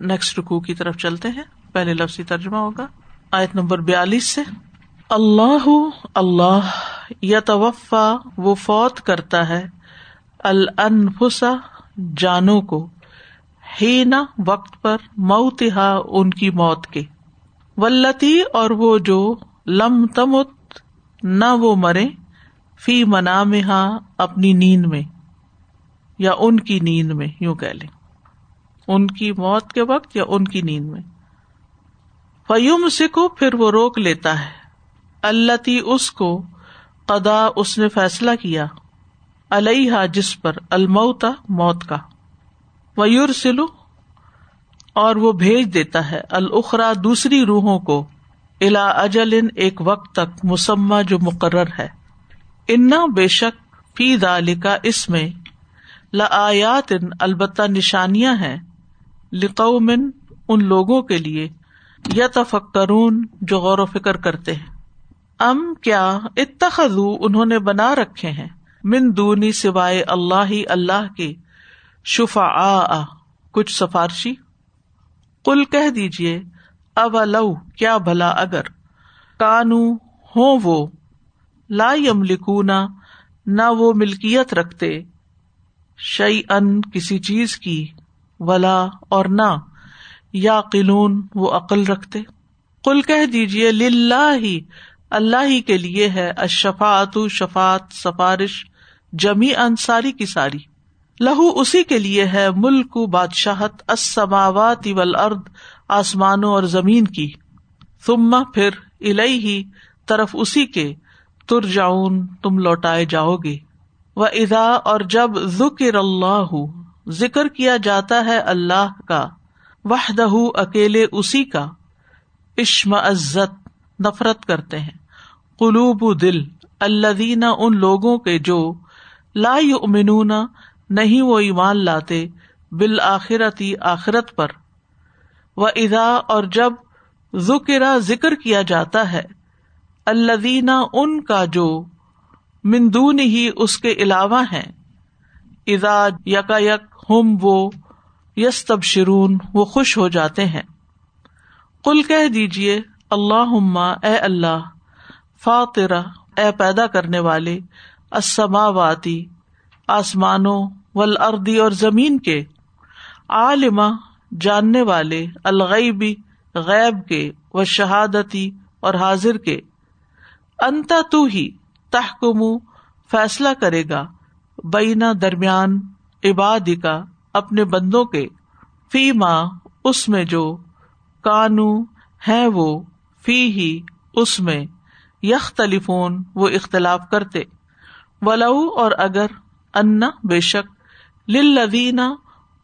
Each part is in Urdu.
نیکسٹ رکو کی طرف چلتے ہیں۔ پہلے لفظی ترجمہ ہوگا۔ آیت نمبر بیالیس سے۔ اللہ اللہ یا توفا وہ فوت کرتا ہے۔ الفسا جانوں کو۔ ہی نہ وقت پر۔ موتہا، ان کی موت کے۔ ولتی اور وہ جو لم تمت، نہ وہ مرے۔ فی منا میں اپنی نیند میں۔ یا ان کی نیند میں، یوں کہ لیں۔ ان کی موت کے وقت یا ان کی نیند میں۔ فیوم سکھو پھر وہ روک لیتا ہے۔ اللہ اس کو قدا اس نے فیصلہ کیا۔ علیہ جس پر۔ الموتا موت کا۔ ویور سلو اور وہ بھیج دیتا ہے۔ الخرا دوسری روحوں کو۔ الا اجل ان ایک وقت تک مسمہ جو مقرر ہے۔ انا بے شک فی دالکا اس میں لیات ان البتہ نشانیاں ہیں۔ لقومن، ان لوگوں کے لیے یا تفکرون جو غور و فکر کرتے ہیں۔ ام کیا اتخذو انہوں نے بنا رکھے ہیں؟ من دونی سوائے اللہ ہی اللہ کے شفا آ کچھ سفارشی؟ کل کہہ دیجیے اب لو، کیا بھلا اگر؟ کانو ہو وہ۔ لا یم لکھونا نہ وہ ملکیت رکھتے۔ شعی ان کسی چیز کی۔ ولا اور نہ۔ یا قلون وہ عقل رکھتے۔ کل کہہ دیجیے للہ ہی اللہ ہی کے لیے ہے۔ اشفات شفات سفارش جمی انصاری کی ساری۔ لہو اسی کے لیے ہے، ملک بادشاہت اسماوات ارد آسمانوں اور زمین کی۔ تما پھر الہی ہی طرف اسی کے۔ تر جاؤن تم لوٹائے جاؤ گے۔ و ادا اور جب ذکر اللہ ذکر کیا جاتا ہے اللہ کا وحدہ اکیلے اسی کا۔ عشم عزت نفرت کرتے ہیں۔ قلوب دل اللہ ان لوگوں کے جو لا یؤمنون، نہیں وہ ایمان لاتے، بالآخرتی، آخرت پر۔ و ادا اور جب ذکرا ذکر کیا جاتا ہے اللہ ان کا جو مندون ہی اس کے علاوہ ہیں۔ ادا یکا یک ہم وہ یس تب شرون وہ خوش ہو جاتے ہیں۔ کل کہہ دیجیے اللہ اے اللہ، فاطرہ، اے پیدا کرنے والے اسماواتی آسمانوں ولاردی اور زمین کے عالما جاننے والے الغیبی غیب کے و شہادتی اور حاضر کے۔ انتا تو ہی تحکم فیصلہ کرے گا، بینا درمیان عباد کا اپنے بندوں کے فی ماں اس میں جو کانو ہے وہ فی ہی اس میں یخ تلیفون وہ اختلاف کرتے۔ ولو اور اگر انا بے شک لدینہ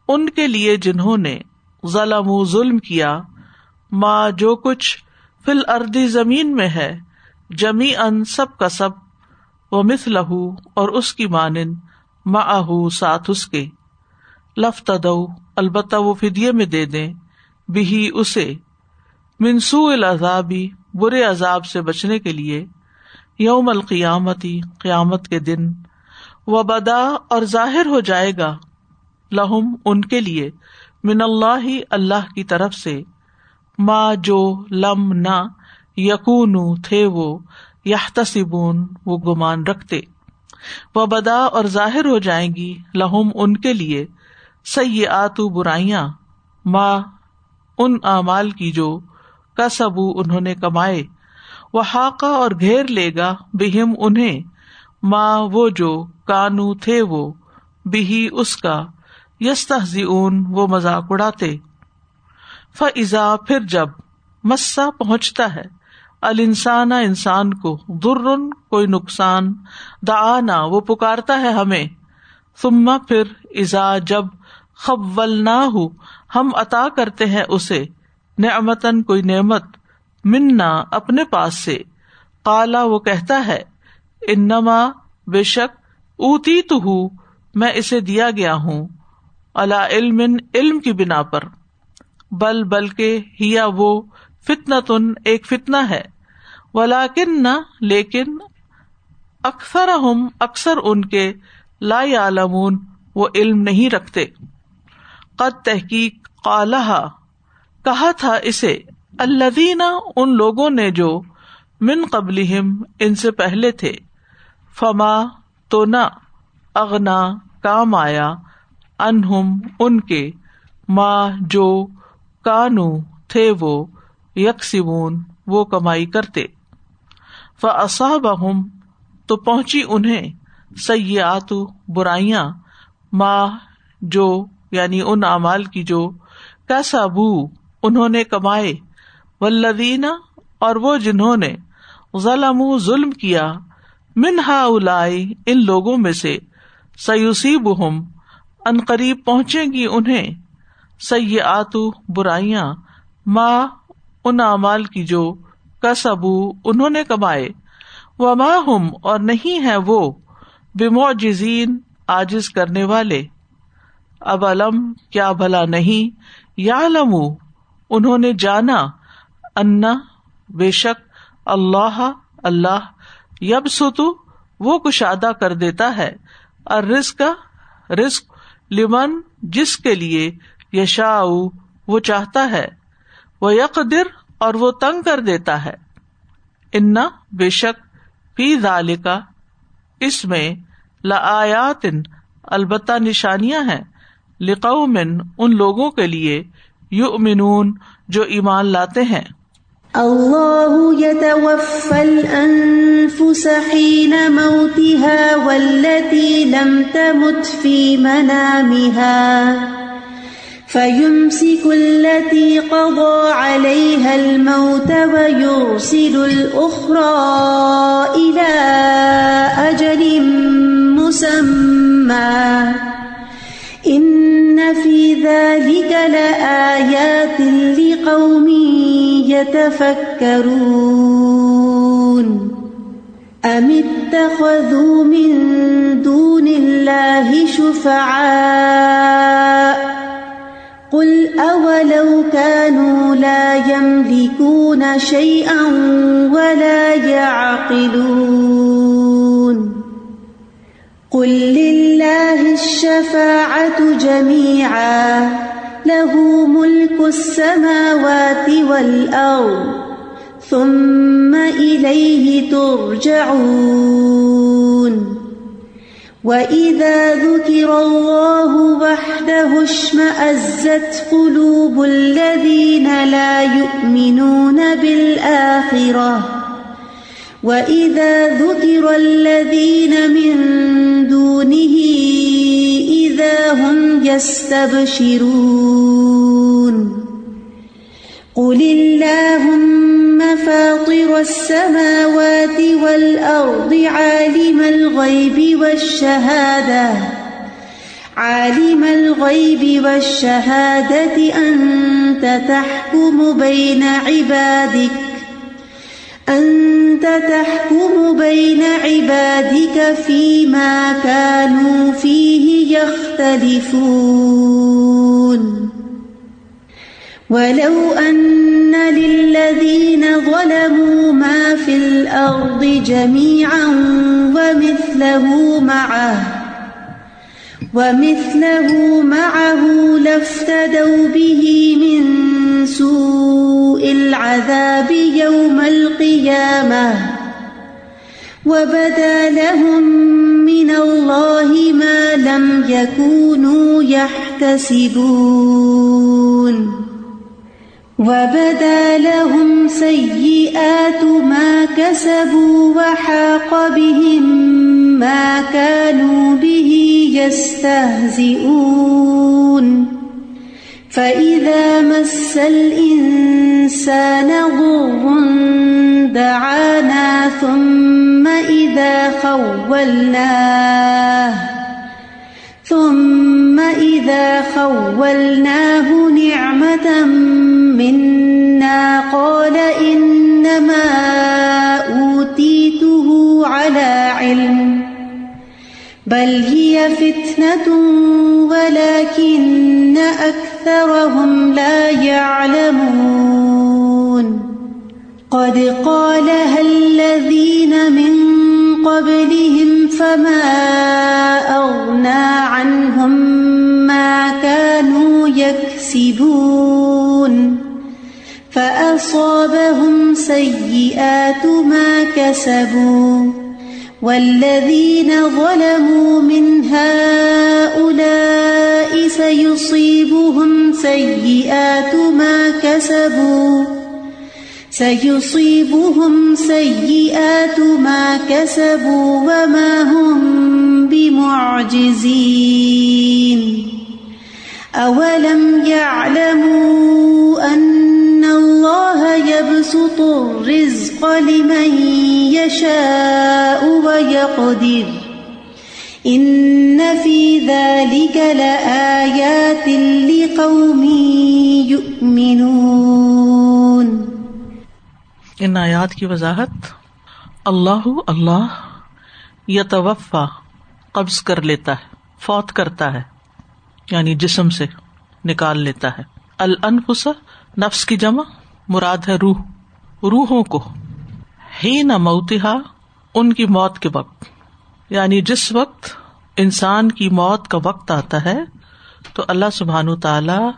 ان کے لیے جنہوں نے ظلم ظلم کیا ماں جو کچھ فل اردی زمین میں ہے جمی ان سب کا سب وہ مس لہو اور اس کی مانن ماہ ساتھ اس کے۔ لفت دو البتہ وہ فدیے میں دے دیں۔ بھی اسے۔ منسو العذابی برے عذاب سے بچنے کے لیے۔ یوم القیامتی قیامت کے دن۔ و بدا اور ظاہر ہو جائے گا۔ لہم، ان کے لیے۔ من اللہ اللہ کی طرف سے۔ ماں جو، لم نہ یقون تھے وہ۔ یا وہ گمان رکھتے۔ وہ بدا اور ظاہر ہو جائیں گی، لہم ان کے لیے سی آتو برائیاں ماں ان اعمال کی جو کسبو انہوں نے کمائے وہ حاقہ اور گھیر لے گا بہم انہیں ماں وہ جو کانو تھے وہ بھی اس کا یس اون وہ مذاق اڑاتے۔ فضا پھر جب مسا پہنچتا ہے السان انسان کو در کوئی نقصان دا وہ پکارتا ہے ہمیں۔ سما پھر ازا جب خبل نہ ہو ہم عطا کرتے ہیں اسے۔ نعمتن کوئی نعمت منا اپنے پاس سے۔ کالا وہ کہتا ہے، انما بے شک اوتی تو ہوں میں اسے دیا گیا ہوں۔ اللہ علم علم کی بنا پر۔ بل، بلکہ ہیا وہ فتنا تن ایک فتنا ہے۔ ولاکن نہ لیکن اکثر ہم اکثر ان کے لا عالمون وہ علم نہیں رکھتے۔ قد تحقیق قالہ کہا تھا اسے اللہ ان لوگوں نے جو من قبل ان سے پہلے تھے۔ فما تو نہ، اغنا، کام آیا۔ انہم، ان کے ماں جو، کانو، تھے وہ۔ یکسمون وہ کمائی کرتے۔ فصاب تو پہنچی انہیں سیات برائیاں ماں جو یعنی ان اعمال کی جو کیسا بو انہوں نے کمائے۔ ولدینہ اور وہ جنہوں نے ظلم ظلم کیا۔ منہا الائی ان لوگوں میں سے۔ سیوسیب ہم ان قریب پہنچے گی انہیں۔ سی برائیاں ماں ان اعمال کی جو کسبو انہوں نے کمائے۔ وہ ماں ہم اور نہیں ہے وہ بمو جزین آجز کرنے والے۔ اب علم کیا بھلا نہیں یا لمو انہوں نے جانا۔ انا بے شک اللہ اللہ یب ستو وہ کشادہ کر دیتا ہے۔ اور رسک رسک لمن جس کے لیے یشا وہ چاہتا ہے۔ وہ یکر اور وہ تنگ کر دیتا ہے۔ انا بے شک فی ذالکا اس میں لآیات البتہ نشانیاں ہیں۔ لقومن ان لوگوں کے لیے یؤمنون جو ایمان لاتے ہیں۔ اللہ يتوفى الأنفس حين موتها والتي لم تمت في منامها فيمسك التي قضى عليها الموت ويرسل الأخرى إلى أجل مسمى. إن في ذلك لآيات لقوم يتفكرون. أم اتخذوا من دون الله شفعاء قل أولو كانوا لا يملكون شيئا ولا يعقلون قل لله الشفاعة جميعا له ملك السماوات والأرض ثم إليه ترجعون وَإِذَا ذُكِرَ اللَّهُ وَحْدَهُ اشْمَأَزَّتْ قُلُوبُ الَّذِينَ لَا يُؤْمِنُونَ بِالْآخِرَةِ وَإِذَا ذُكِرَ الَّذِينَ مِن دُونِهِ إِذَا هُمْ يَسْتَبْشِرُونَ قل اللهم فاطر السماوات والأرض عالم الغيب والشهادة. عالم الغيب والشهادة أنت تحكم بين عبادك. أنت تحكم بين عبادك فيما كانوا فيه يختلفون. ولو أن للذين ظلموا ما في الأرض جميعا ومثله معه ومثله معه لافتدوا به من سوء العذاب يوم القيامة وبدا لهم من الله ما لم يكونوا يحتسبون وبدا لهم سيئات ما كسبوا وحاق بهم ما كانوا به يستهزئون فإذا مس الإنسان ضر دعانا ثم إذا خولناه ثم إذا خولناه منا قال إنما أوتيته على علم بل هي فتنة ولكن أكثرهم لا يعلمون قد قالها الذين من قبلهم فما أغنى عنهم ما كانوا يكسبون فأصابهم سيئات ما كسبوا والذين ظلموا من هؤلاء سيصيبهم سيئات ما كسبوا سيصيبهم سيئات ما كسبوا وما هم بمعجزين أولم يعلموا الرزق لمن يشاء ويقدر إن في ذلك لآيات لقوم يؤمنون ان آیات کی وضاحت اللہ اللہ یتوفا قبض کر لیتا ہے، فوت کرتا ہے یعنی جسم سے نکال لیتا ہے۔ الانفس، نفس کی جمع، مراد ہے روح، روحوں کو۔ ہی نہ موتحا ان کی موت کے وقت۔ یعنی جس وقت انسان کی موت کا وقت آتا ہے، تو اللہ سبحان تعالی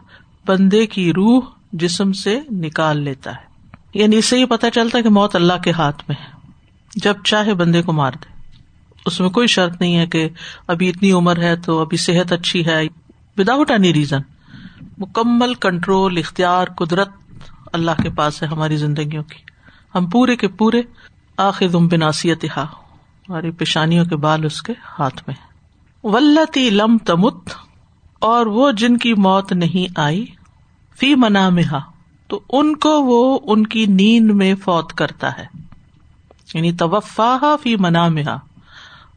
بندے کی روح جسم سے نکال لیتا ہے۔ یعنی اس سے یہ پتا چلتا ہے کہ موت اللہ کے ہاتھ میں ہے۔ جب چاہے بندے کو مار دے۔ اس میں کوئی شرط نہیں ہے کہ ابھی اتنی عمر ہے تو ابھی صحت اچھی ہے۔ وداؤٹ اینی ریزن مکمل کنٹرول اختیار، قدرت اللہ کے پاس ہے ہماری زندگیوں کی۔ ہم پورے کے پورے آخر بناسیت ہماری پیشانیوں کے بال اس کے ہاتھ میں۔ ولتی لم تمت، اور وہ جن کی موت نہیں آئی، فی منا میں تو ان کو وہ ان کی نیند میں فوت کرتا ہے۔ یعنی توفا فی منا میں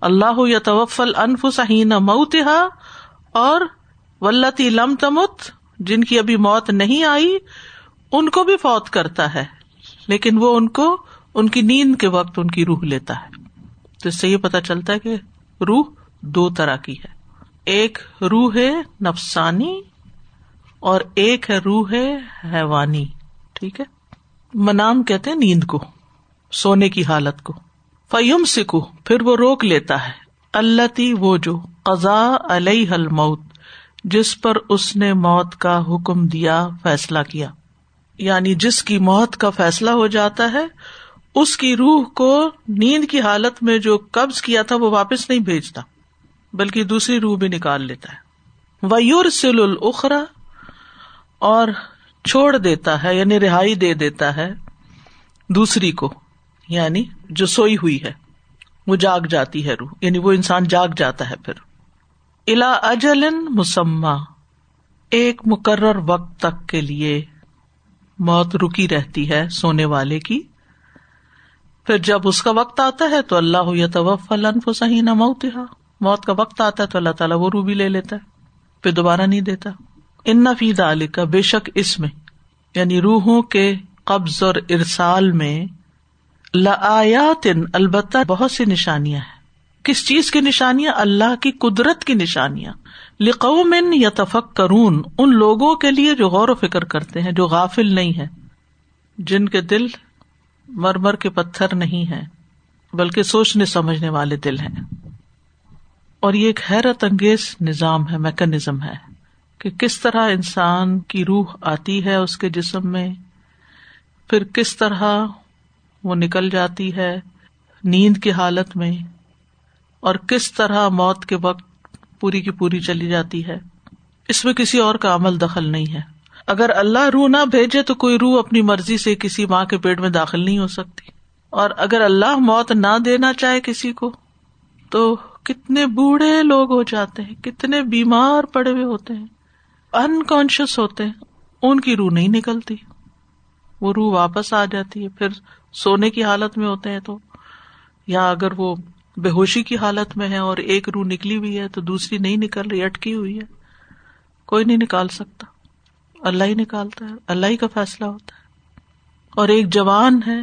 اللہ یا توفل انف سہین موتحا اور ولتی لم تمت، جن کی ابھی موت نہیں آئی، ان کو بھی فوت کرتا ہے۔ لیکن وہ ان کو ان کی نیند کے وقت ان کی روح لیتا ہے۔ تو اس سے یہ پتا چلتا ہے کہ روح دو طرح کی ہے۔ ایک روح ہے نفسانی اور ایک ہے روح ہے حیوانی۔ ٹھیک ہے؟ منام کہتے ہیں نیند کو، سونے کی حالت کو۔ فیم سکھو پھر وہ روک لیتا ہے۔ اللہ تی وہ جو قزا علیہ الموت، جس پر اس نے موت کا حکم دیا، فیصلہ کیا۔ یعنی جس کی موت کا فیصلہ ہو جاتا ہے، اس کی روح کو نیند کی حالت میں جو قبض کیا تھا، وہ واپس نہیں بھیجتا، بلکہ دوسری روح بھی نکال لیتا ہے۔ ویور سل الخرا اور چھوڑ دیتا ہے یعنی رہائی دے دیتا ہے دوسری کو یعنی جو سوئی ہوئی ہے، وہ جاگ جاتی ہے روح یعنی وہ انسان جاگ جاتا ہے پھر۔ الا اجل مسمہ ایک مقرر وقت تک کے لیے۔ موت رکی رہتی ہے سونے والے کی۔ پھر جب اس کا وقت آتا ہے تو اللہ یا تو صحیح نہ موت موت کا وقت آتا ہے تو اللہ تعالیٰ وہ روبی لے لیتا ہے۔ پھر دوبارہ نہیں دیتا۔ ان فیض علی کا بے شک اس میں یعنی روحوں کے قبض اور ارسال میں لایات البتہ بہت سی نشانیاں ہیں۔ کس چیز کی نشانیاں؟ اللہ کی قدرت کی نشانیاں۔ لقومن یا تفک کرون ان لوگوں کے لیے جو غور و فکر کرتے ہیں، جو غافل نہیں ہے جن کے دل مر مر کے پتھر نہیں ہے بلکہ سوچنے، سمجھنے والے دل ہیں۔ اور یہ ایک حیرت انگیز نظام ہے میکنزم ہے، کہ کس طرح انسان کی روح آتی ہے اس کے جسم میں، پھر کس طرح وہ نکل جاتی ہے نیند کی حالت میں۔ اور کس طرح موت کے وقت پوری کی پوری چلی جاتی ہے۔ اس میں کسی اور کا عمل دخل نہیں ہے۔ اگر اللہ روح نہ بھیجے تو کوئی روح اپنی مرضی سے کسی ماں کے پیٹ میں داخل نہیں ہو سکتی۔ اور اگر اللہ موت نہ دینا چاہے کسی کو، تو کتنے بوڑھے لوگ ہو جاتے ہیں، کتنے بیمار پڑے ہوئے ہوتے ہیں۔ انکانشیس ہوتے ہیں۔ ان کی روح نہیں نکلتی۔ وہ روح واپس آ جاتی ہے۔ پھر سونے کی حالت میں ہوتے ہیں تو، یا اگر وہ بے ہوشی کی حالت میں ہے اور ایک روح نکلی ہوئی ہے تو دوسری نہیں نکل رہی، اٹکی ہوئی ہے۔ کوئی نہیں نکال سکتا۔ اللہ ہی نکالتا ہے، اللہ ہی کا فیصلہ ہوتا ہے۔ اور ایک جوان ہے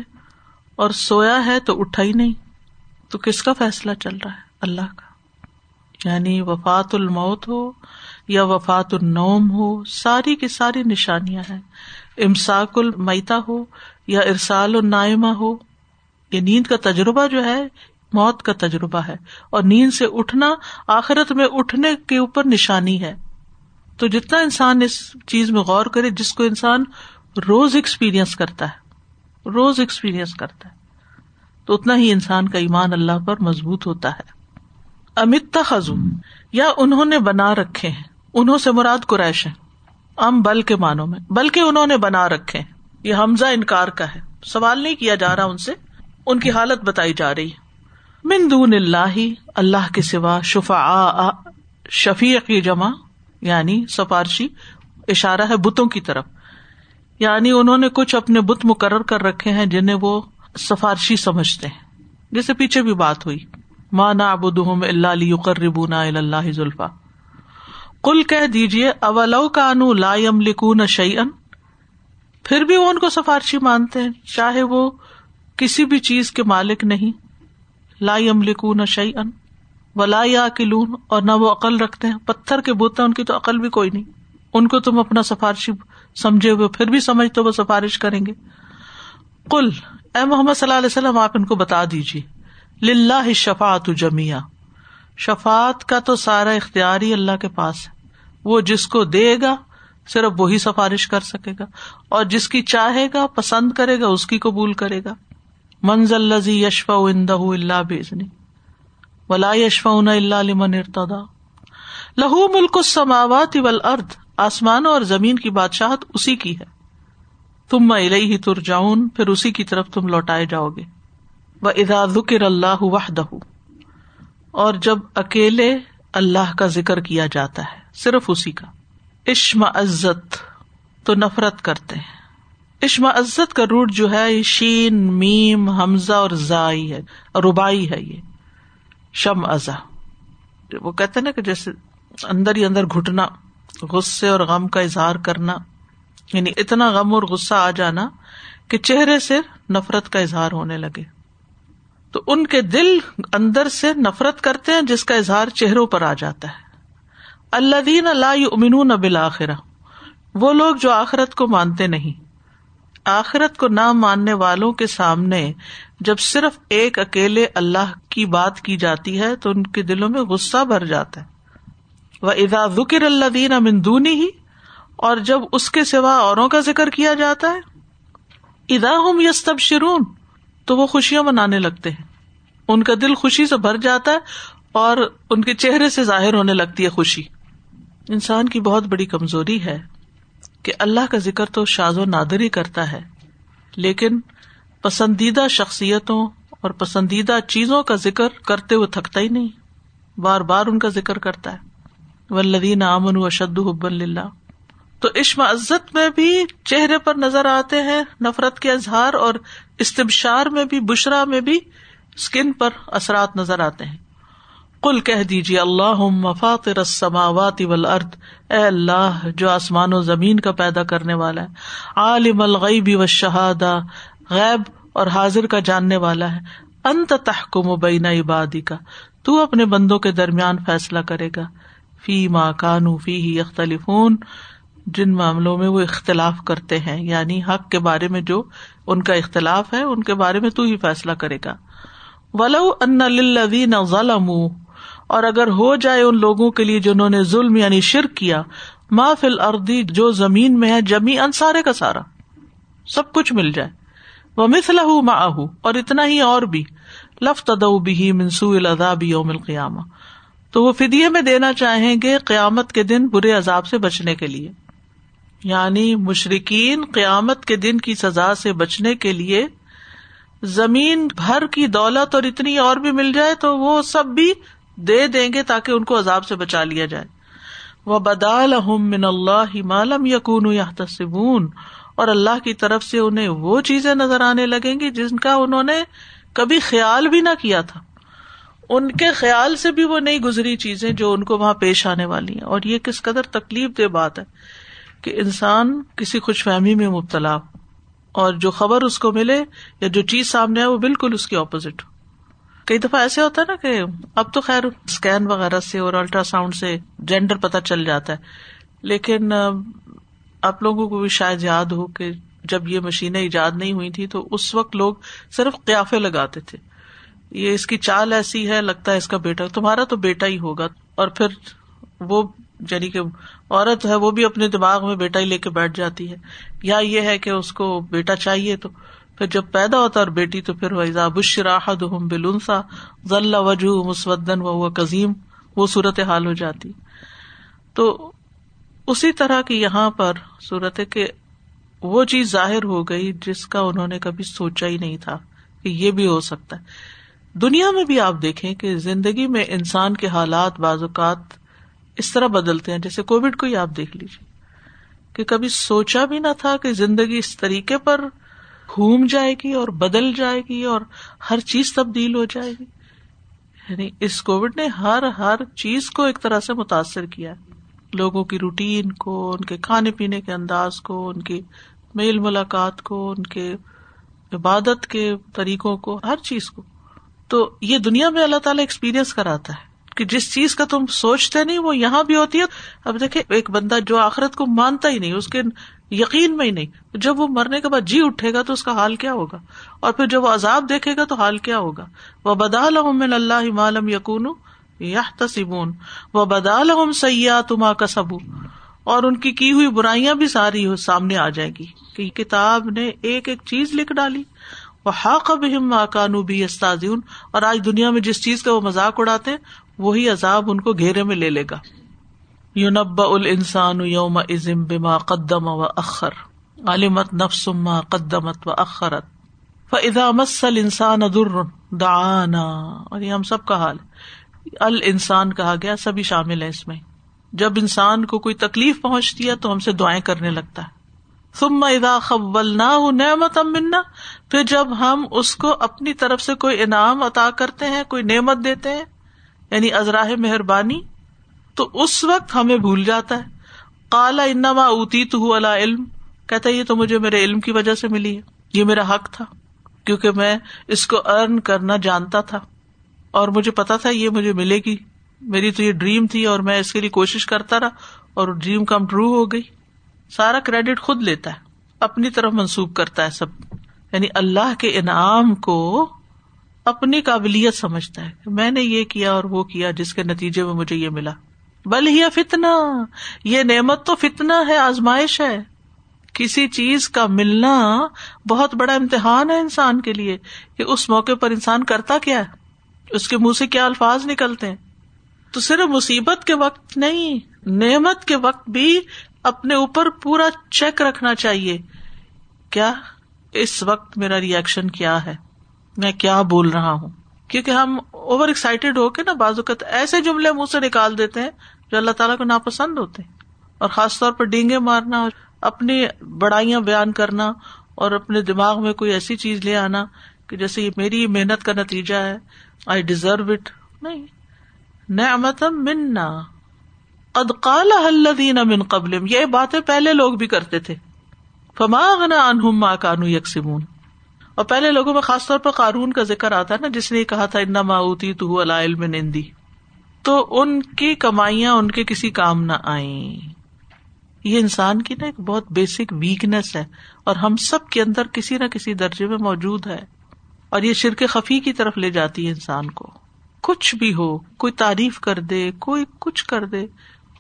اور سویا ہے تو اٹھا ہی نہیں۔ تو کس کا فیصلہ چل رہا ہے؟ اللہ کا۔ یعنی وفات الموت ہو یا وفات النوم ہو، ساری کی ساری نشانیاں ہیں۔ امساک المیتا ہو یا ارسال النائمہ ہو۔ یہ نیند کا تجربہ جو ہے موت کا تجربہ ہے اور نیند سے اٹھنا آخرت میں اٹھنے کے اوپر نشانی ہے۔ تو جتنا انسان اس چیز میں غور کرے، جس کو انسان روز ایکسپیرئنس کرتا ہے، روز ایکسپیرئنس کرتا ہے، تو اتنا ہی انسان کا ایمان اللہ پر مضبوط ہوتا ہے۔ امت خزو یا انہوں نے بنا رکھے ہیں۔ انہوں سے مراد قریش ہے ام بل کے معنوں میں، بلکہ انہوں نے بنا رکھے ہیں۔ یہ حمزہ انکار کا ہے۔ سوال نہیں کیا جا رہا ان سے، ان کی حالت بتائی جا رہی ہے۔ من دون اللہ اللہ کے سوا شفا شفیع کی جمع یعنی سفارشی، اشارہ ہے بتوں کی طرف۔ یعنی انہوں نے کچھ اپنے بت مقرر کر رکھے ہیں جنہیں وہ سفارشی سمجھتے ہیں۔ جیسے پیچھے بھی بات ہوئی۔ ماں نا ابودم اللہ قربونا اللہ ذلفا کل کہہ دیجیے اولو کا انو لا لکون شعین پھر بھی وہ ان کو سفارشی مانتے ہیں، چاہے وہ کسی بھی چیز کے مالک نہیں۔ لا لکون شعین ولا یا کلون اور نہ وہ عقل رکھتے ہیں۔ پتھر کے بوتے ان کی تو عقل بھی کوئی نہیں۔ ان کو تم اپنا سفارشی سمجھے ہوئے پھر بھی سمجھ تو وہ سفارش کریں گے۔ کل اے محمد صلی اللہ علیہ وسلم، آپ ان کو بتا دیجیے للہ شفات جمیا شفات کا تو سارا اختیار ہی اللہ کے پاس ہے۔ وہ جس کو دے گا، صرف وہی سفارش کر سکے گا۔ اور جس کی چاہے گا، پسند کرے گا، اس کی قبول کرے گا۔ منزل لذی یشفا اندہ اللہ بےزنی ولا یشفا اللہ لمن ارتدا لہو ملک السماوات والارض آسمان اور زمین کی بادشاہت اسی کی ہے۔ تم میں ہی تر جاؤن پھر اسی کی طرف تم لوٹائے جاؤ گے۔ وہ ادا ذکر اللہ وحدہ اور جب اکیلے اللہ کا ذکر کیا جاتا ہے، صرف اسی کا۔ عشم عزت تو نفرت کرتے ہیں۔ عشم عزت کا روٹ جو ہے شین، میم، حمزہ اور زائی ہے ربائی ہے یہ۔ شم ازا وہ کہتے نا کہ جیسے اندر ہی اندر گھٹنا، غصے اور غم کا اظہار کرنا یعنی اتنا غم اور غصہ آ جانا کہ چہرے سے نفرت کا اظہار ہونے لگے۔ تو ان کے دل اندر سے نفرت کرتے ہیں، جس کا اظہار چہروں پر آ جاتا ہے۔ اللہ دین اللہ امین بالآخرا وہ لوگ جو آخرت کو مانتے نہیں۔ آخرت کو نہ ماننے والوں کے سامنے جب صرف ایک اکیلے اللہ کی بات کی جاتی ہے تو ان کے دلوں میں غصہ بھر جاتا ہے۔ وہ ادا ذکر اللہ دین امندونی ہی اور جب اس کے سوا اوروں کا ذکر کیا جاتا ہے۔ ادا ہوں یس تب شرون تو وہ خوشیاں منانے لگتے ہیں۔ ان کا دل خوشی سے بھر جاتا ہے اور ان کے چہرے سے ظاہر ہونے لگتی ہے خوشی۔ انسان کی بہت بڑی کمزوری ہے۔ کہ اللہ کا ذکر تو شاز و نادر ہی کرتا ہے، لیکن پسندیدہ شخصیتوں اور پسندیدہ چیزوں کا ذکر کرتے ہوئے تھکتا ہی نہیں، بار بار ان کا ذکر کرتا ہے۔ ولدین امن و شد حب اللہ تو عشم عزت میں بھی چہرے پر نظر آتے ہیں، نفرت کے اظہار اور استبشار میں بھی، بشرا میں بھی اسکن پر اثرات نظر آتے ہیں۔ کل کہہ دیجیے اللہ مفاطر السماوات والارض اے اللہ جو آسمان و زمین کا پیدا کرنے والا ہے۔ عالم الغیب والشہادہ، غیب اور حاضر کا جاننے والا ہے۔ انت تحکم بین عبادی کا تو اپنے بندوں کے درمیان فیصلہ کرے گا۔ فی ما کانو فی ہی اختلفون جن معاملوں میں وہ اختلاف کرتے ہیں یعنی حق کے بارے میں جو ان کا اختلاف ہے، ان کے بارے میں تو ہی فیصلہ کرے گا۔ ولو ان للذین ظلموا اور اگر ہو جائے ان لوگوں کے لیے جنہوں نے ظلم یعنی شرک کیا، ما فل اردی جو زمین میں ہے جمی انسارے کا سارا، سب کچھ مل جائے۔ وہ مسل اور اتنا ہی اور بھی۔ لفت بھی منسو الداب یوم القیامہ۔ تو وہ فدیے میں دینا چاہیں گے قیامت کے دن برے عذاب سے بچنے کے لیے۔ یعنی مشرقین قیامت کے دن کی سزا سے بچنے کے لیے زمین بھر کی دولت اور اتنی اور بھی مل جائے تو وہ سب بھی دے دیں گے تاکہ ان کو عذاب سے بچا لیا جائے۔ وہ بدال من اللہ مالم یقون یا تصبون اور اللہ کی طرف سے انہیں وہ چیزیں نظر آنے لگیں گی جن کا انہوں نے کبھی خیال بھی نہ کیا تھا۔ ان کے خیال سے بھی وہ نہیں گزری چیزیں جو ان کو وہاں پیش آنے والی ہیں۔ اور یہ کس قدر تکلیف دہ بات ہے کہ انسان کسی خوش فہمی میں مبتلا ہو اور جو خبر اس کو ملے یا جو چیز سامنے ہے وہ بالکل اس کی اپوزٹ ہو۔ کئی دفعہ ایسے ہوتا ہے نا کہ اب تو خیر اسکین وغیرہ سے اور الٹرا ساؤنڈ سے جینڈر پتا چل جاتا ہے۔ لیکن آپ لوگوں کو بھی شاید یاد ہو کہ جب یہ مشینیں ایجاد نہیں ہوئی تھی تو اس وقت لوگ صرف قیافے لگاتے تھے۔ یہ اس کی چال ایسی ہے، لگتا ہے اس کا بیٹا، تمہارا تو بیٹا ہی ہوگا۔ اور پھر وہ یعنی کہ عورت ہے، وہ بھی اپنے دماغ میں بیٹا ہی لے کے بیٹھ جاتی ہے۔ یا یہ ہے کہ اس کو بیٹا چاہیے تو پھر جب پیدا ہوتا اور بیٹی تو پھر ویزا بشراہد بلنسا ذلہ وجہ مسودن و کظیم، وہ صورت حال ہو جاتی۔ تو اسی طرح کی یہاں پر صورت کہ وہ چیز ظاہر ہو گئی جس کا انہوں نے کبھی سوچا ہی نہیں تھا کہ یہ بھی ہو سکتا ہے۔ دنیا میں بھی آپ دیکھیں کہ زندگی میں انسان کے حالات بعض اوقات اس طرح بدلتے ہیں، جیسے کووڈ کو ہی آپ دیکھ لیجیے کہ کبھی سوچا بھی نہ تھا کہ زندگی اس طریقے پر گھوم جائے گی اور بدل جائے گی اور ہر چیز تبدیل ہو جائے گی۔ یعنی اس کووڈ نے ہر ہر چیز کو ایک طرح سے متاثر کیا۔ لوگوں کی روٹین کو، ان کے کھانے پینے کے انداز کو، ان کی میل ملاقات کو، ان کے عبادت کے طریقوں کو، ہر چیز کو۔ تو یہ دنیا میں اللہ تعالیٰ ایکسپیرئنس کراتا ہے کہ جس چیز کا تم سوچتے نہیں، وہ یہاں بھی ہوتی ہے۔ اب دیکھے ایک بندہ جو آخرت کو مانتا ہی نہیں، اس کے یقین میں ہی نہیں۔ جب وہ مرنے کے بعد جی اٹھے گا تو اس کا حال کیا ہوگا؟ اور پھر جب وہ عذاب دیکھے گا تو حال کیا ہوگا؟ وہ بدال اللہ مالم یقون یا تصبون وہ بدال سیاح تما کا سبو اور ان کی کی ہوئی برائیاں بھی ساری سامنے آ جائے گی کہ کتاب نے ایک ایک چیز لکھ ڈالی۔ وہ حاق بہم کانو بھی استاذ اور آج دنیا میں جس چیز کا وہ مذاق اڑاتے وہی عذاب ان کو گھیرے میں لے لے گا۔ یو نب ال انسان یوم ازم بما قدم و اخر عالمت نفسما قدمت و اخرت فضا مسل انسان در دانا اور یہ ہم سب کا حال ال انسان کہا گیا، سبھی شامل ہے اس میں. جب انسان کو کوئی تکلیف پہنچتی ہے تو ہم سے دعائیں کرنے لگتا ہے. ثم اذا خولنا نعمت منا، پھر جب ہم اس کو اپنی طرف سے کوئی انعام عطا کرتے ہیں، کوئی نعمت دیتے ہیں یعنی ازراہ مہربانی تو اس وقت ہمیں بھول جاتا ہے۔ کالا انما اوتی تو علم۔ کہتا یہ تو مجھے میرے علم کی وجہ سے ملی ہے۔ یہ میرا حق تھا، کیونکہ میں اس کو ارن کرنا جانتا تھا۔ اور مجھے پتا تھا، یہ مجھے ملے گی۔ میری تو یہ ڈریم تھی اور میں اس کے لیے کوشش کرتا رہا اور ڈریم کم ٹرو ہو گئی۔ سارا کریڈٹ خود لیتا ہے، اپنی طرف منسوخ کرتا ہے سب۔ یعنی اللہ کے انعام کو اپنی قابلیت سمجھتا ہے میں نے یہ کیا اور وہ کیا، جس کے نتیجے میں مجھے یہ ملا۔ بل ہی فتنا یہ نعمت تو فتنا ہے، آزمائش ہے۔ کسی چیز کا ملنا بہت بڑا امتحان ہے انسان کے لیے کہ اس موقع پر انسان کرتا کیا ہے۔ اس کے منہ سے کیا الفاظ نکلتے ہیں۔ تو صرف مصیبت کے وقت نہیں، نعمت کے وقت بھی اپنے اوپر پورا چیک رکھنا چاہیے۔ کیا اس وقت میرا ریئیکشن کیا ہے؟ میں کیا بول رہا ہوں؟ کیونکہ ہم اوور ایکسائٹیڈ ہو کے نا بازو ایسے جملے منہ سے نکال دیتے ہیں جو اللہ تعالیٰ کو ناپسند ہوتے ہیں اور خاص طور پر ڈینگے مارنا اور اپنی بڑائیاں بیان کرنا اور اپنے دماغ میں کوئی ایسی چیز لے آنا کہ جیسے یہ میری محنت کا نتیجہ ہے آئی ڈیزرو اٹ نہیں. نعمت منا. ادقال الذین من قبل یہ باتیں پہلے لوگ بھی کرتے تھے. فما غنا عنہم ما کانوا یکسبون. اور پہلے لوگوں میں خاص طور پر قارون کا ذکر آتا ہے نا، جس نے کہا تھا ان ماؤتی تو علم نندی تو ان کی کمائیاں ان کے کسی کام نہ آئی یہ انسان کی نا ایک بہت بیسک ویکنیس ہے اور ہم سب کے اندر کسی نہ کسی درجے میں موجود ہے۔ اور یہ شرک خفی کی طرف لے جاتی ہے انسان کو۔ کچھ بھی ہو، کوئی تعریف کر دے، کوئی کچھ کر دے،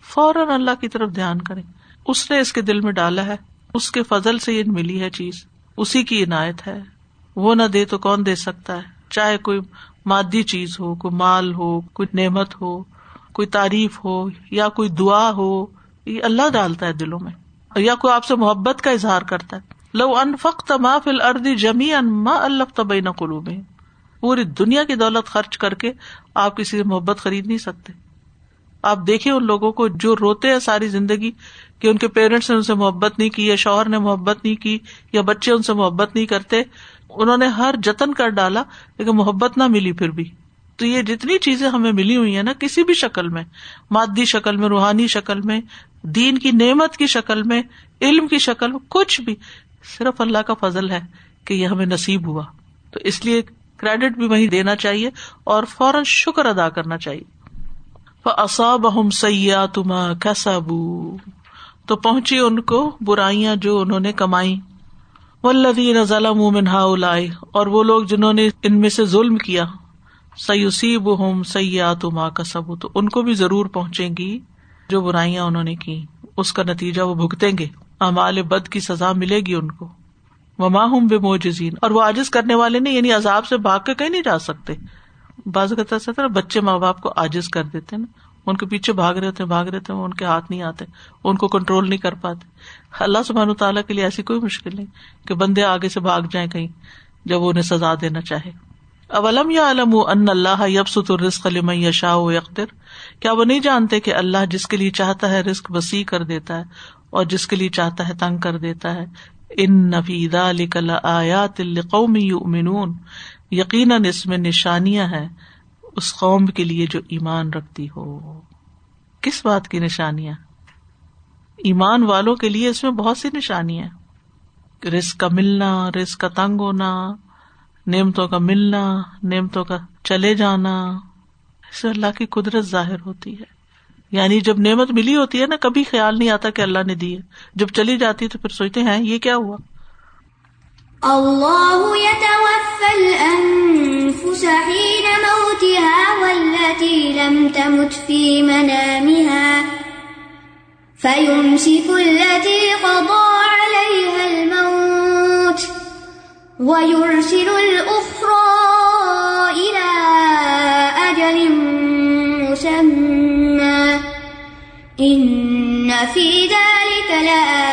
فوراً اللہ کی طرف دھیان کرے۔ اس نے اس کے دل میں ڈالا ہے، اس کے فضل سے یہ ملی ہے چیز۔ اسی کی عنایت ہے۔ وہ نہ دے تو کون دے سکتا ہے؟ چاہے کوئی مادی چیز ہو، کوئی مال ہو، کوئی نعمت ہو، کوئی تعریف ہو، یا کوئی دعا ہو، یہ اللہ ڈالتا ہے دلوں میں یا کوئی آپ سے محبت کا اظہار کرتا ہے۔ لو ان فخت ما فل اردی جمی ان ما اللہ تبئی نہ کلو میں پوری دنیا کی دولت خرچ کر کے آپ کسی سے محبت خرید نہیں سکتے۔ آپ دیکھیں ان لوگوں کو جو روتے ہیں ساری زندگی، کہ ان کے پیرنٹس نے ان سے محبت نہیں کی، یا شوہر نے محبت نہیں کی، یا بچے ان سے محبت نہیں کرتے۔ انہوں نے ہر جتن کر ڈالا، لیکن محبت نہ ملی پھر بھی۔ تو یہ جتنی چیزیں ہمیں ملی ہوئی ہیں نا، کسی بھی شکل میں، مادی شکل میں، روحانی شکل میں، دین کی نعمت کی شکل میں، علم کی شکل میں، کچھ بھی، صرف اللہ کا فضل ہے کہ یہ ہمیں نصیب ہوا۔ تو اس لیے کریڈٹ بھی وہیں دینا چاہیے اور فوراً شکر ادا کرنا چاہیے۔ اصاب ہم سیاح تما کیسابو تو پہنچی ان کو برائیاں جو انہوں نے کمائی ولدین ظلم منہا اور وہ لوگ جنہوں نے ان میں سے ظلم کیا سیوسیب ہوم سیات ماں کا سب ان کو بھی ضرور پہنچے گی جو برائیاں انہوں نے کی، اس کا نتیجہ وہ بھگتیں گے امال بد کی سزا ملے گی ان کو۔ وہ ماہوم بے موجزین اور وہ عاجز کرنے والے نے یعنی عذاب سے بھاگ کے کہیں نہیں جا سکتے۔ بعض کا بچے ماں باپ کو عاجز کر دیتے نا۔ ان کے پیچھے بھاگ رہے تھے بھاگ رہے تھے ان کے ہاتھ نہیں آتے، ان کو کنٹرول نہیں کر پاتے۔ اللہ سبحان تعالیٰ کے لیے ایسی کوئی مشکل نہیں کہ بندے آگے سے بھاگ جائیں کہیں جب وہ انہیں سزا دینا چاہے۔ اولم یا علم ان اللہ یب ست علی یا شاہ اختر کیا وہ نہیں جانتے کہ اللہ جس کے لیے چاہتا ہے رسک وسیع کر دیتا ہے اور جس کے لیے چاہتا ہے تنگ کر دیتا ہے؟ ان نفیدا آیات قومی یقیناً اس میں نشانیاں ہیں اس قوم کے لیے جو ایمان رکھتی ہو۔ کس بات کی نشانیاں؟ ایمان والوں کے لیے اس میں بہت سی نشانیاں۔ رسک کا ملنا رسک کا تنگ ہونا، نعمتوں کا ملنا، نعمتوں کا چلے جانا، اس سے اللہ کی قدرت ظاہر ہوتی ہے۔ یعنی جب نعمت ملی ہوتی ہے نا، کبھی خیال نہیں آتا کہ اللہ نے دی ہے۔ جب چلی جاتی تو پھر سوچتے ہیں، یہ کیا ہوا؟ اللہ الأنفس حين موتها والتي لم تمت في منامها فيمسك التي قضى عليها الموت ويرسل الأخرى إلى أجل مسمى إن في ذلك لآيات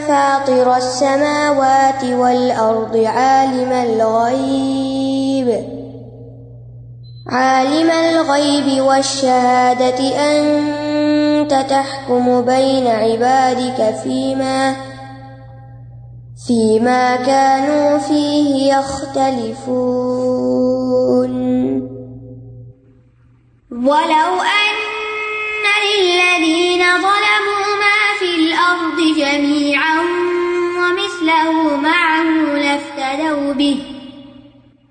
فاطر السماوات والأرض عالم الغيب. عالم الغيب والشهادة أنت تحكم بين عبادك فيما فيما كانوا فيه يختلفون. ولو أن للذين ظلموا جميعا ومثله معه لافتدوا به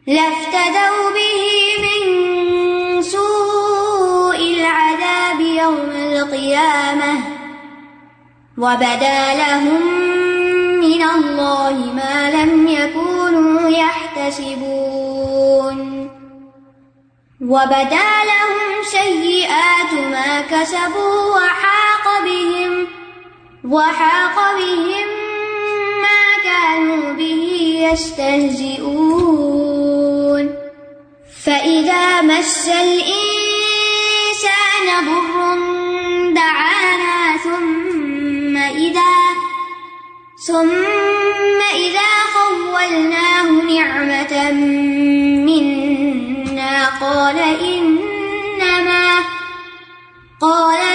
لافتدوا به من سوء العذاب يوم القيامة. وبدا لهم من الله ما لم يكونوا يحتسبون. وبدا لهم سيئات ما كسبوا وحاق بهم وحاق بهم ما كانوا به يستهزئون. فإذا مس الإنسان ضر دعانا ثم إذا ثم إذا خولناه نعمة منا قال إنما قال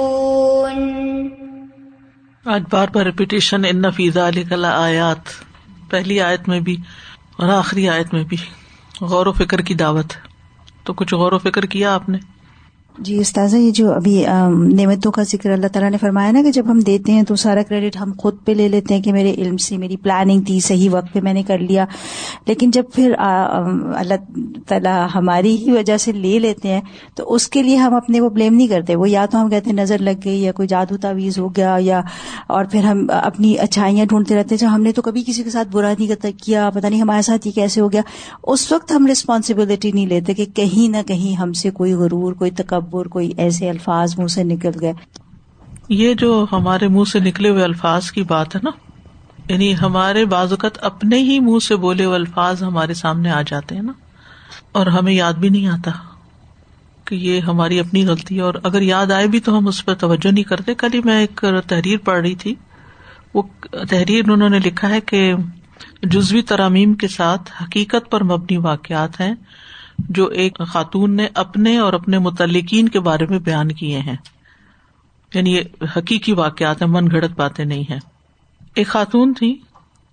آج بار بار ریپیٹیشن ان فیضا علی کلا آیات پہلی آیت میں بھی اور آخری آیت میں بھی۔ غور و فکر کی دعوت۔ تو کچھ غور و فکر کیا آپ نے؟ جی استاذہ، یہ جو ابھی نعمتوں کا ذکر اللہ تعالیٰ نے فرمایا نا کہ جب ہم دیتے ہیں تو سارا کریڈٹ ہم خود پہ لے لیتے ہیں کہ میرے علم سے، میری پلاننگ تھی، صحیح وقت پہ میں نے کر لیا۔ لیکن جب پھر اللہ تعالیٰ ہماری ہی وجہ سے لے لیتے ہیں تو اس کے لیے ہم اپنے وہ بلیم نہیں کرتے۔ وہ یا تو ہم کہتے ہیں نظر لگ گئی یا کوئی جادو تعویذ ہو گیا یا، اور پھر ہم اپنی اچھائیاں ڈھونڈتے رہتے ہیں۔ ہم نے تو کبھی کسی کے ساتھ برا نہیں کیا پتا نہیں ہمارے ساتھ یہ کیسے ہو گیا۔ اس وقت ہم ریسپانسبلٹی نہیں لیتے کہ کہیں نہ کہیں ہم سے کوئی غرور، کوئی تکب تکبر کوئی ایسے الفاظ منہ سے نکل گئے۔ یہ جو ہمارے منہ سے نکلے ہوئے الفاظ کی بات ہے نا یعنی ہمارے بعض اوقات اپنے ہی منہ سے بولے ہوئے الفاظ ہمارے سامنے آ جاتے ہیں نا، اور ہمیں یاد بھی نہیں آتا کہ یہ ہماری اپنی غلطی ہے۔ اور اگر یاد آئے بھی تو ہم اس پہ توجہ نہیں کرتے۔ کل ہی میں ایک تحریر پڑھ رہی تھی۔ وہ تحریر انہوں نے لکھا ہے کہ جزوی ترامیم کے ساتھ حقیقت پر مبنی واقعات ہیں۔ جو ایک خاتون نے اپنے اور اپنے متعلقین کے بارے میں بیان کیے ہیں۔ یعنی یہ حقیقی واقعات ہیں، من گھڑت باتیں نہیں ہے ایک خاتون تھی،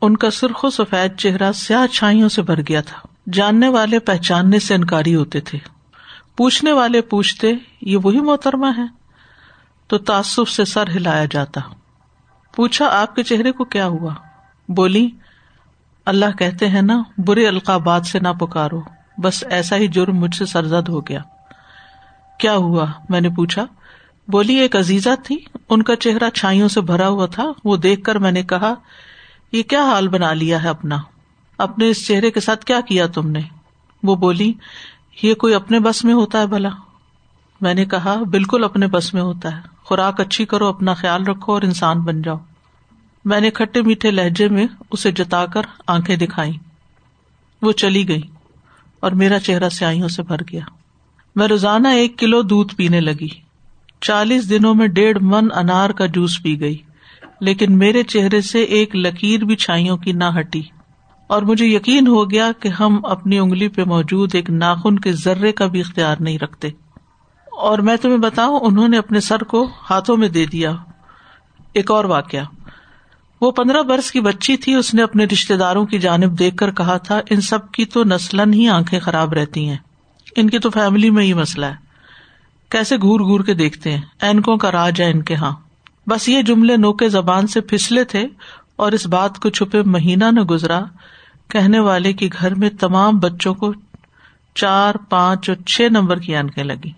ان کا سرخ و سفید چہرہ سیاہ چھائیوں سے بھر گیا تھا۔ جاننے والے پہچاننے سے انکاری ہوتے تھے۔ پوچھنے والے پوچھتے، یہ وہی محترمہ ہے؟ تو تعصب سے سر ہلایا جاتا۔ پوچھا، آپ کے چہرے کو کیا ہوا؟ بولی، اللہ کہتے ہیں نا، برے القابات سے نہ پکارو۔ بس ایسا ہی جرم مجھ سے سرزد ہو گیا۔ کیا ہوا؟ میں نے پوچھا۔ بولی، ایک عزیزہ تھی۔ ان کا چہرہ چھائیوں سے بھرا ہوا تھا۔ وہ دیکھ کر میں نے کہا، یہ کیا حال بنا لیا ہے اپنا؟ اپنے اس چہرے کے ساتھ کیا کیا تم نے؟ وہ بولی، یہ کوئی اپنے بس میں ہوتا ہے بھلا۔ میں نے کہا، بالکل اپنے بس میں ہوتا ہے۔ خوراک اچھی کرو، اپنا خیال رکھو اور انسان بن جاؤ۔ میں نے کھٹے میٹھے لہجے میں اسے جتا کر آنکھیں دکھائی وہ چلی گئی۔ اور میرا چہرہ سیاحیوں سے بھر گیا۔ میں روزانہ ایک کلو دودھ پینے لگی۔ چالیس دنوں میں ڈیڑھ من انار کا جوس پی گئی۔ لیکن میرے چہرے سے ایک لکیر بھی چھائیوں کی نہ ہٹی۔ اور مجھے یقین ہو گیا کہ ہم اپنی انگلی پہ موجود ایک ناخن کے ذرے کا بھی اختیار نہیں رکھتے۔ اور میں تمہیں بتاؤں، انہوں نے اپنے سر کو ہاتھوں میں دے دیا۔ ایک اور واقعہ۔ وہ پندرہ برس کی بچی تھی، اس نے اپنے رشتے داروں کی جانب دیکھ کر کہا تھا، ان سب کی تو نسلن ہی آنکھیں خراب رہتی ہیں۔ ان کی تو فیملی میں ہی مسئلہ ہے۔ کیسے گور گور کے دیکھتے ہیں؟ اینکوں کا راج ہے ان کے ہاں۔ بس یہ جملے نوکے زبان سے پھسلے تھے اور اس بات کو چھپے مہینہ نہ گزرا، کہنے والے کی گھر میں تمام بچوں کو چار، پانچ اور چھ نمبر کی اینکیں لگی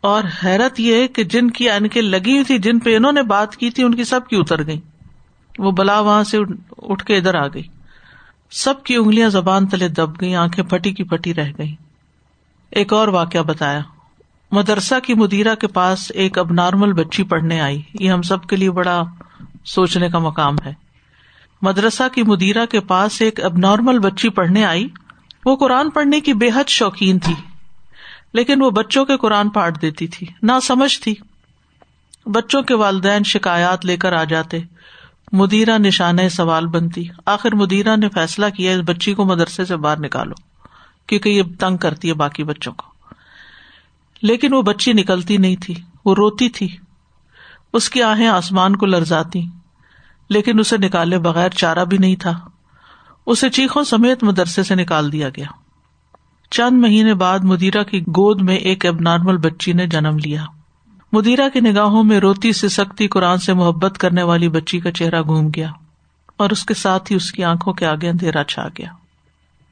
اور حیرت یہ کہ جن کی اینکیں لگی ہوئی تھی جن پہ انہوں نے بات کی تھی، ان کی سب کی اتر گئی وہ بلا وہاں سے اٹھ کے ادھر آ گئی۔ سب کی انگلیاں زبان تلے دب گئی آنکھیں پٹی کی پٹی رہ گئی ایک اور واقعہ بتایا۔ مدرسہ کی مدیرہ کے پاس ایک اب نارمل بچی پڑھنے آئی۔ یہ ہم سب کے لیے بڑا سوچنے کا مقام ہے۔ مدرسہ کی مدیرہ کے پاس ایک اب نارمل بچی پڑھنے آئی۔ وہ قرآن پڑھنے کی بے حد شوقین تھی، لیکن وہ بچوں کے قرآن پاٹ دیتی تھی نہ سمجھ تھی۔ بچوں کے والدین شکایات لے کر آ جاتے۔ مدیرہ نشان سوال بنتی۔ آخر مدیرہ نے فیصلہ کیا، اس بچی کو مدرسے سے باہر نکالو، کیونکہ یہ تنگ کرتی ہے باقی بچوں کو۔ لیکن وہ بچی نکلتی نہیں تھی، وہ روتی تھی۔ اس کی آہیں آسمان کو لرزاتی، لیکن اسے نکالے بغیر چارہ بھی نہیں تھا۔ اسے چیخوں سمیت مدرسے سے نکال دیا گیا۔ چند مہینے بعد مدیرہ کی گود میں ایک اب نارمل بچی نے جنم لیا۔ مدیرہ کی نگاہوں میں روتی سے سکتی قرآن سے محبت کرنے والی بچی کا چہرہ گھوم گیا اور اس کے ساتھ ہی اس کی آنکھوں کے آگے اندھیرا چھا گیا۔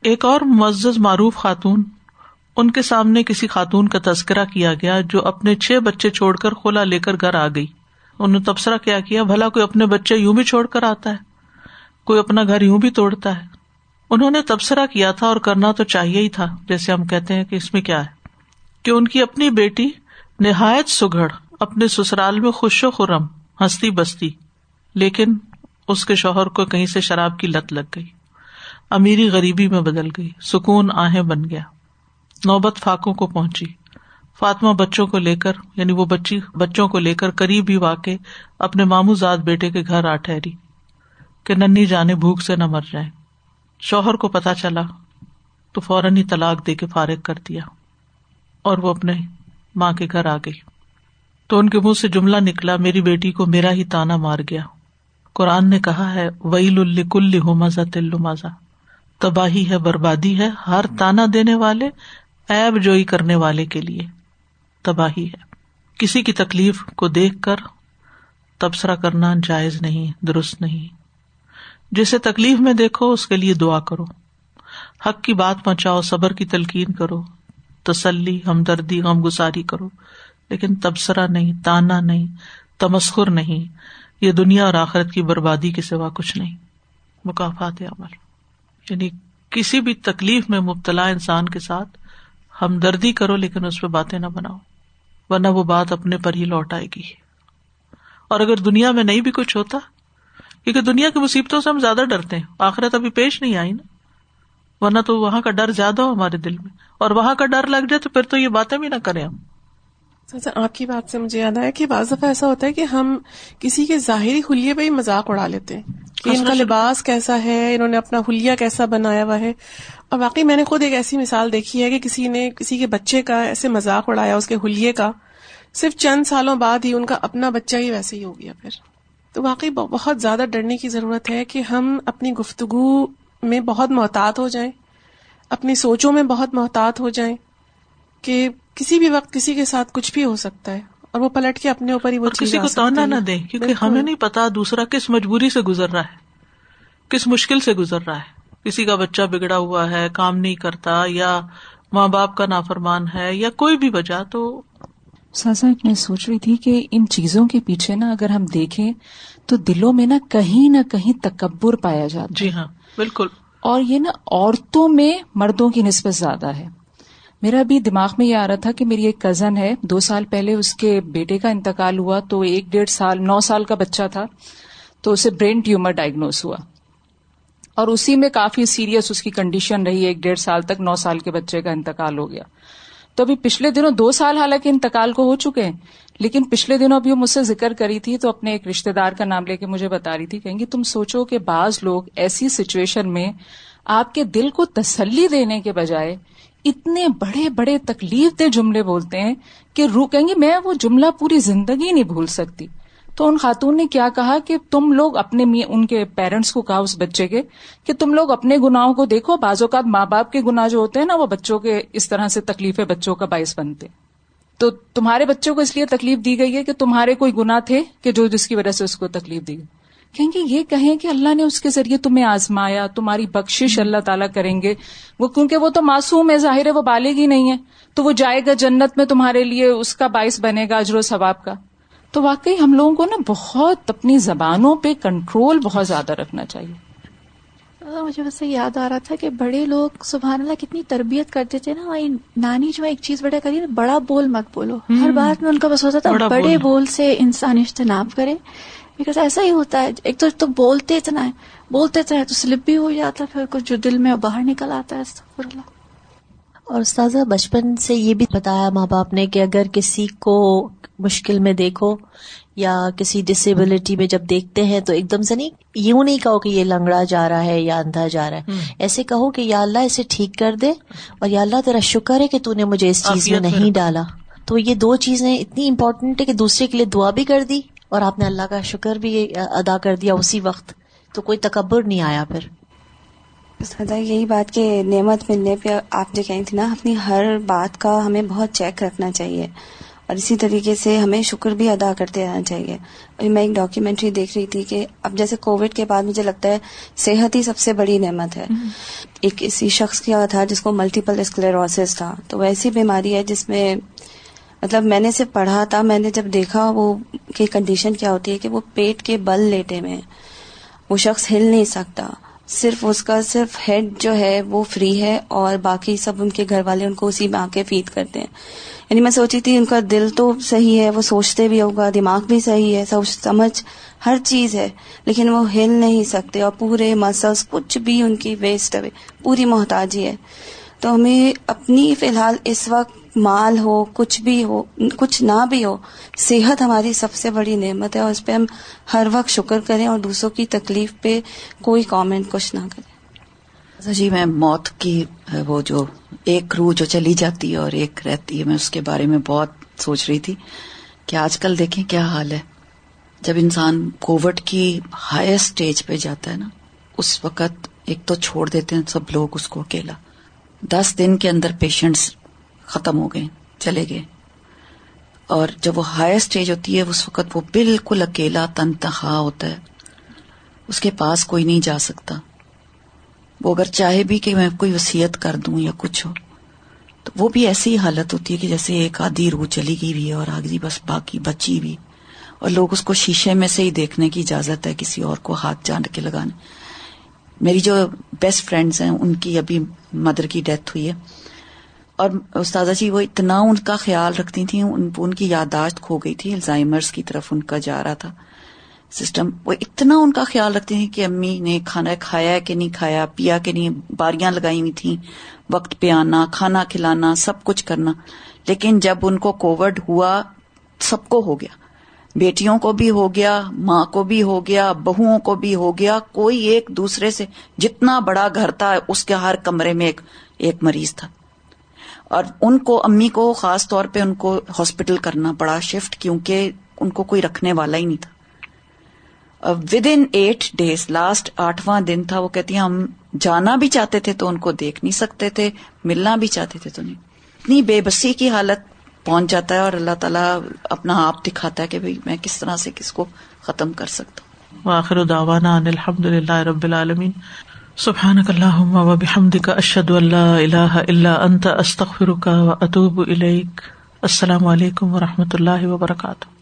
ایک اور معزز معروف خاتون، ان کے سامنے کسی خاتون کا تذکرہ کیا گیا جو اپنے چھ بچے چھوڑ کر کھولا لے کر گھر آ گئی۔ انہوں نے تبصرہ کیا کیا بھلا کوئی اپنے بچے یوں بھی چھوڑ کر آتا ہے، کوئی اپنا گھر یوں بھی توڑتا ہے۔ انہوں نے تبصرہ کیا تھا اور کرنا تو چاہیے ہی تھا، جیسے ہم کہتے ہیں کہ اس میں کیا ہے۔ کہ ان کی اپنی بیٹی نہایت سگڑ اپنے سسرال میں خوش و خرم ہنستی بستی، لیکن اس کے شوہر کو کہیں سے شراب کی لت لگ گئی۔ امیری غریبی میں بدل گئی، سکون آہیں بن گیا۔ نوبت فاقوں کو پہنچی۔ فاطمہ بچوں کو لے کر یعنی وہ بچی، بچوں کو لے کر قریب ہی واقع اپنے مامو زاد بیٹے کے گھر آ ٹھہری کہ ننی جانے بھوک سے نہ مر جائے۔ شوہر کو پتا چلا تو فوراً ہی طلاق دے کے فارغ کر دیا اور وہ اپنے ماں کے گھر آ گئی۔ تو ان کے منہ سے جملہ نکلا، میری بیٹی کو میرا ہی تانا مار گیا۔ قرآن نے کہا ہے، ویل الکل مزہ تل تباہی ہے، بربادی ہے، ہر تانا دینے والے ایب جوئی کرنے والے کے لیے۔ تباہی ہے۔ کسی کی تکلیف کو دیکھ کر تبصرہ کرنا جائز نہیں، درست نہیں۔ جسے تکلیف میں دیکھو، اس کے لیے دعا کرو۔ حق کی بات پہنچاؤ، صبر کی تلقین کرو۔ تسلی، ہمدردی غم گساری کرو۔ لیکن تبصرہ نہیں، تانا نہیں، تمسخر نہیں۔ یہ دنیا اور آخرت کی بربادی کے سوا کچھ نہیں۔ مقافات عمل۔ یعنی کسی بھی تکلیف میں مبتلا انسان کے ساتھ ہمدردی کرو، لیکن اس پہ باتیں نہ بناؤ۔ ورنہ وہ بات اپنے پر ہی لوٹ آئے گی۔ اور اگر دنیا میں نہیں بھی کچھ ہوتا، کیونکہ دنیا کی مصیبتوں سے ہم زیادہ ڈرتے ہیں۔ آخرت ابھی پیش نہیں آئی نا۔ ورنہ تو وہاں کا ڈر زیادہ ہو ہمارے دل میں۔ اور وہاں کا ڈر لگ جائے تو پھر تو یہ باتیں بھی نہ کریں ہم۔ آپ کی بات سے مجھے یاد آیا کہ بعض دفعہ ایسا ہوتا ہے کہ ہم کسی کے ظاہری حلیے پہ ہی مذاق اڑا لیتے ہیں کہ ان کا لباس کیسا ہے انہوں نے اپنا حلیہ کیسا بنایا ہوا ہے۔ اور واقعی میں نے خود ایک ایسی مثال دیکھی ہے کہ کسی نے کسی کے بچے کا ایسے مذاق اڑایا اس کے حلیے کا۔ صرف چند سالوں بعد ہی ان کا اپنا بچہ ہی ویسے ہی ہو گیا پھر۔ تو واقعی بہت زیادہ ڈرنے کی ضرورت ہے کہ ہم اپنی گفتگو میں بہت محتاط ہو جائیں اپنی سوچوں میں بہت محتاط ہو جائیں کہ کسی بھی وقت کسی کے ساتھ کچھ بھی ہو سکتا ہے اور وہ پلٹ کے اپنے اوپر ہی وہ کسی کو تونا نہ دیں کیونکہ ہمیں نہیں پتا دوسرا کس مجبوری سے گزر رہا ہے کس مشکل سے گزر رہا ہے۔ کسی کا بچہ بگڑا ہوا ہے کام نہیں کرتا یا ماں باپ کا نافرمان ہے یا کوئی بھی وجہ تو سازا میں سوچ رہی تھی کہ ان چیزوں کے پیچھے نا اگر ہم دیکھیں تو دلوں میں نا کہیں نہ کہیں تکبر پایا جاتا جی ہاں۔ بالکل۔ اور یہ نا عورتوں میں مردوں کی نسبت زیادہ ہے۔ میرا بھی دماغ میں یہ آ رہا تھا کہ میری ایک کزن ہے، دو سال پہلے اس کے بیٹے کا انتقال ہوا تو ایک ڈیڑھ سال، نو سال کا بچہ تھا، تو اسے برین ٹیومر ڈائگنوز ہوا۔ اور اسی میں کافی سیریس اس کی کنڈیشن رہی، ایک ڈیڑھ سال تک نو سال کے بچے کا انتقال ہو گیا۔ تو ابھی پچھلے دنوں دو سال حالانکہ انتقال کو ہو چکے ہیں، لیکن پچھلے دنوں ابھی مجھ سے ذکر کری تھی تو اپنے ایک رشتے دار کا نام لے کے مجھے بتا رہی تھی، کہیں گی تم سوچو کہ بعض لوگ ایسی سچویشن میں آپ کے دل کو تسلی دینے کے بجائے اتنے بڑے بڑے تکلیف دہ جملے بولتے ہیں کہ رو، کہیں گے میں وہ جملہ پوری زندگی نہیں بھول سکتی۔ تو ان خاتون نے کیا کہا کہ تم لوگ اپنے ان کے پیرنٹس کو کہا اس بچے کے کہ تم لوگ اپنے گناہوں کو دیکھو۔ بعض اوقات ماں باپ کے گناہ جو ہوتے ہیں نا، وہ بچوں کے اس طرح سے تکلیف بچوں کا باعث بنتے۔ تو تمہارے بچوں کو اس لیے تکلیف دی گئی ہے کہ تمہارے کوئی گنا تھے کہ جو جس کی وجہ سے اس کو تکلیف دی گئی۔ کہیں گے یہ کہیں کہ اللہ نے اس کے ذریعے تمہیں آزمایا، تمہاری بخشش اللہ تعالیٰ کریں گے۔ وہ کیونکہ وہ تو معصوم ہے، ظاہر ہے وہ بالغ ہی نہیں ہے۔ تو وہ جائے گا جنت میں تمہارے لیے، اس کا باعث بنے گا اجر و ثواب کا۔ تو واقعی ہم لوگوں کو نا بہت اپنی زبانوں پہ کنٹرول بہت زیادہ رکھنا چاہیے۔ مجھے بس یاد آ رہا تھا کہ بڑے لوگ سبحان اللہ کتنی تربیت کرتے تھے نا ہماری نانی جو ایک چیز بڑا کری بڑا بول مت بولو۔ ہر بات میں ان کا بس ہوتا تھا بڑے بول۔ سے انسان اجتناب کرے۔ بیکاز ایسا ہی ہوتا ہے ایک تو تو بولتے اتنا ہے بولتے اتنا ہے تو سلپ بھی ہو جاتا ہے پھر کچھ جو دل میں باہر نکل آتا ہے اللہ۔ اور استاذہ بچپن سے یہ بھی بتایا ماں باپ نے کہ اگر کسی کو مشکل میں دیکھو یا کسی ڈسیبلٹی میں جب دیکھتے ہیں تو ایک دم سے نہیں یوں نہیں کہو کہ یہ لنگڑا جا رہا ہے یا اندھا جا رہا ہے۔ ایسے کہو کہ یا اللہ اسے ٹھیک کر دے اور یا اللہ تیرا شکر ہے کہ تو نے مجھے اس چیز میں نہیں ڈالا۔ تو یہ دو چیزیں اتنی امپورٹنٹ ہے کہ دوسرے کے لیے دعا بھی کر دی اور آپ نے اللہ کا شکر بھی ادا کر دیا اسی وقت۔ تو کوئی تکبر نہیں آیا پھر۔ یہی بات کہ نعمت ملنے پہ آپ جو کہیں تھی نا اپنی ہر بات کا ہمیں بہت چیک رکھنا چاہیے اور اسی طریقے سے ہمیں شکر بھی ادا کرتے رہنا چاہیے۔ اور میں ایک ڈاکیومنٹری دیکھ رہی تھی کہ اب جیسے کووڈ کے بعد مجھے لگتا ہے صحت ہی سب سے بڑی نعمت ہے۔ ایک اسی شخص کیا تھا جس کو ملٹیپل اسکلیروسس تھا۔ تو ویسی بیماری ہے جس میں مطلب میں نے صرف پڑھا تھا میں نے جب دیکھا وہ کی کنڈیشن کیا ہوتی ہے کہ وہ پیٹ کے بل لیٹے میں وہ شخص ہل نہیں سکتا۔ صرف اس کا صرف ہیڈ جو ہے وہ فری ہے اور باقی سب ان کے گھر والے ان کو اسی میں آ کے فیڈ کرتے ہیں۔ یعنی میں سوچی تھی ان کا دل تو صحیح ہے، وہ سوچتے بھی ہوگا، دماغ بھی صحیح ہے، سوچ سمجھ ہر چیز ہے، لیکن وہ ہل نہیں سکتے اور پورے مسلس کچھ بھی ان کی ویسٹ ہے پوری محتاجی ہے۔ تو ہمیں اپنی فی الحال اس وقت مال ہو، کچھ بھی ہو، کچھ نہ بھی ہو، صحت ہماری سب سے بڑی نعمت ہے اور اس پہ ہم ہر وقت شکر کریں اور دوسروں کی تکلیف پہ کوئی کامنٹ کچھ نہ کریں۔ جی میں موت کی وہ جو ایک روح جو چلی جاتی ہے اور ایک رہتی ہے، میں اس کے بارے میں بہت سوچ رہی تھی کہ آج کل دیکھیں کیا حال ہے۔ جب انسان کووڈ کی ہائر اسٹیج پہ جاتا ہے نا، اس وقت ایک تو چھوڑ دیتے ہیں سب لوگ اس کو اکیلا۔ دس دن کے اندر پیشنٹس ختم ہو گئے، چلے گئے۔ اور جب وہ ہائر اسٹیج ہوتی ہے، اس وقت وہ بالکل اکیلا تنتہا ہوتا ہے۔ اس کے پاس کوئی نہیں جا سکتا۔ وہ اگر چاہے بھی کہ میں کوئی وسیعت کر دوں یا کچھ ہو، تو وہ بھی ایسی حالت ہوتی ہے کہ جیسے ایک آدھی روح چلی گئی بھی ہے اور آگے بس باقی بچی بھی۔ اور لوگ اس کو شیشے میں سے ہی دیکھنے کی اجازت ہے کسی اور کو ہاتھ جانٹ کے لگانے۔ میری جو بیسٹ فرینڈس ہیں، ان کی ابھی مدر کی ڈیتھ ہوئی ہے۔ اور استاذہ جی وہ اتنا ان کا خیال رکھتی تھیں، ان کی یادداشت کھو گئی تھی الزائمرس کی طرف ان کا جا رہا تھا۔ سسٹم وہ اتنا ان کا خیال رکھتے ہیں کہ امی نے کھانا کھایا کہ نہیں کھایا، پیا کہ نہیں، باریاں لگائی ہوئی تھیں۔ وقت پہ آنا، کھانا کھلانا، سب کچھ کرنا۔ لیکن جب ان کو کووڈ ہوا، سب کو ہو گیا۔ بیٹیوں کو بھی ہو گیا، ماں کو بھی ہو گیا، بہوؤں کو بھی ہو گیا، کوئی ایک دوسرے سے جتنا بڑا گھر تھا، اس کے ہر کمرے میں ایک ایک مریض تھا۔ اور ان کو، امی کو خاص طور پہ ان کو ہاسپٹل کرنا پڑا شفٹ، کیونکہ ان کو کوئی رکھنے والا ہی نہیں تھا۔ Within eight days last آٹھواں دن تھا، وہ کہتی ہیں، ہم جانا بھی چاہتے تھے تو ان کو دیکھ نہیں سکتے تھے، ملنا بھی چاہتے تھے تو نہیں۔ اتنی بے بسی کی حالت پہنچ جاتا ہے اور اللہ تعالیٰ اپنا آپ دکھاتا ہے کہ بھئی میں کس طرح سے کس کو ختم کر سکتا ہوں۔ آخر داوانا الحمد للہ رب العالمین۔ سبحان اللہ و بحمد کا اشد اللہ اللہ اللہ انت استخر کا اطوب السلام علیکم و رحمۃ اللہ وبرکاتہ۔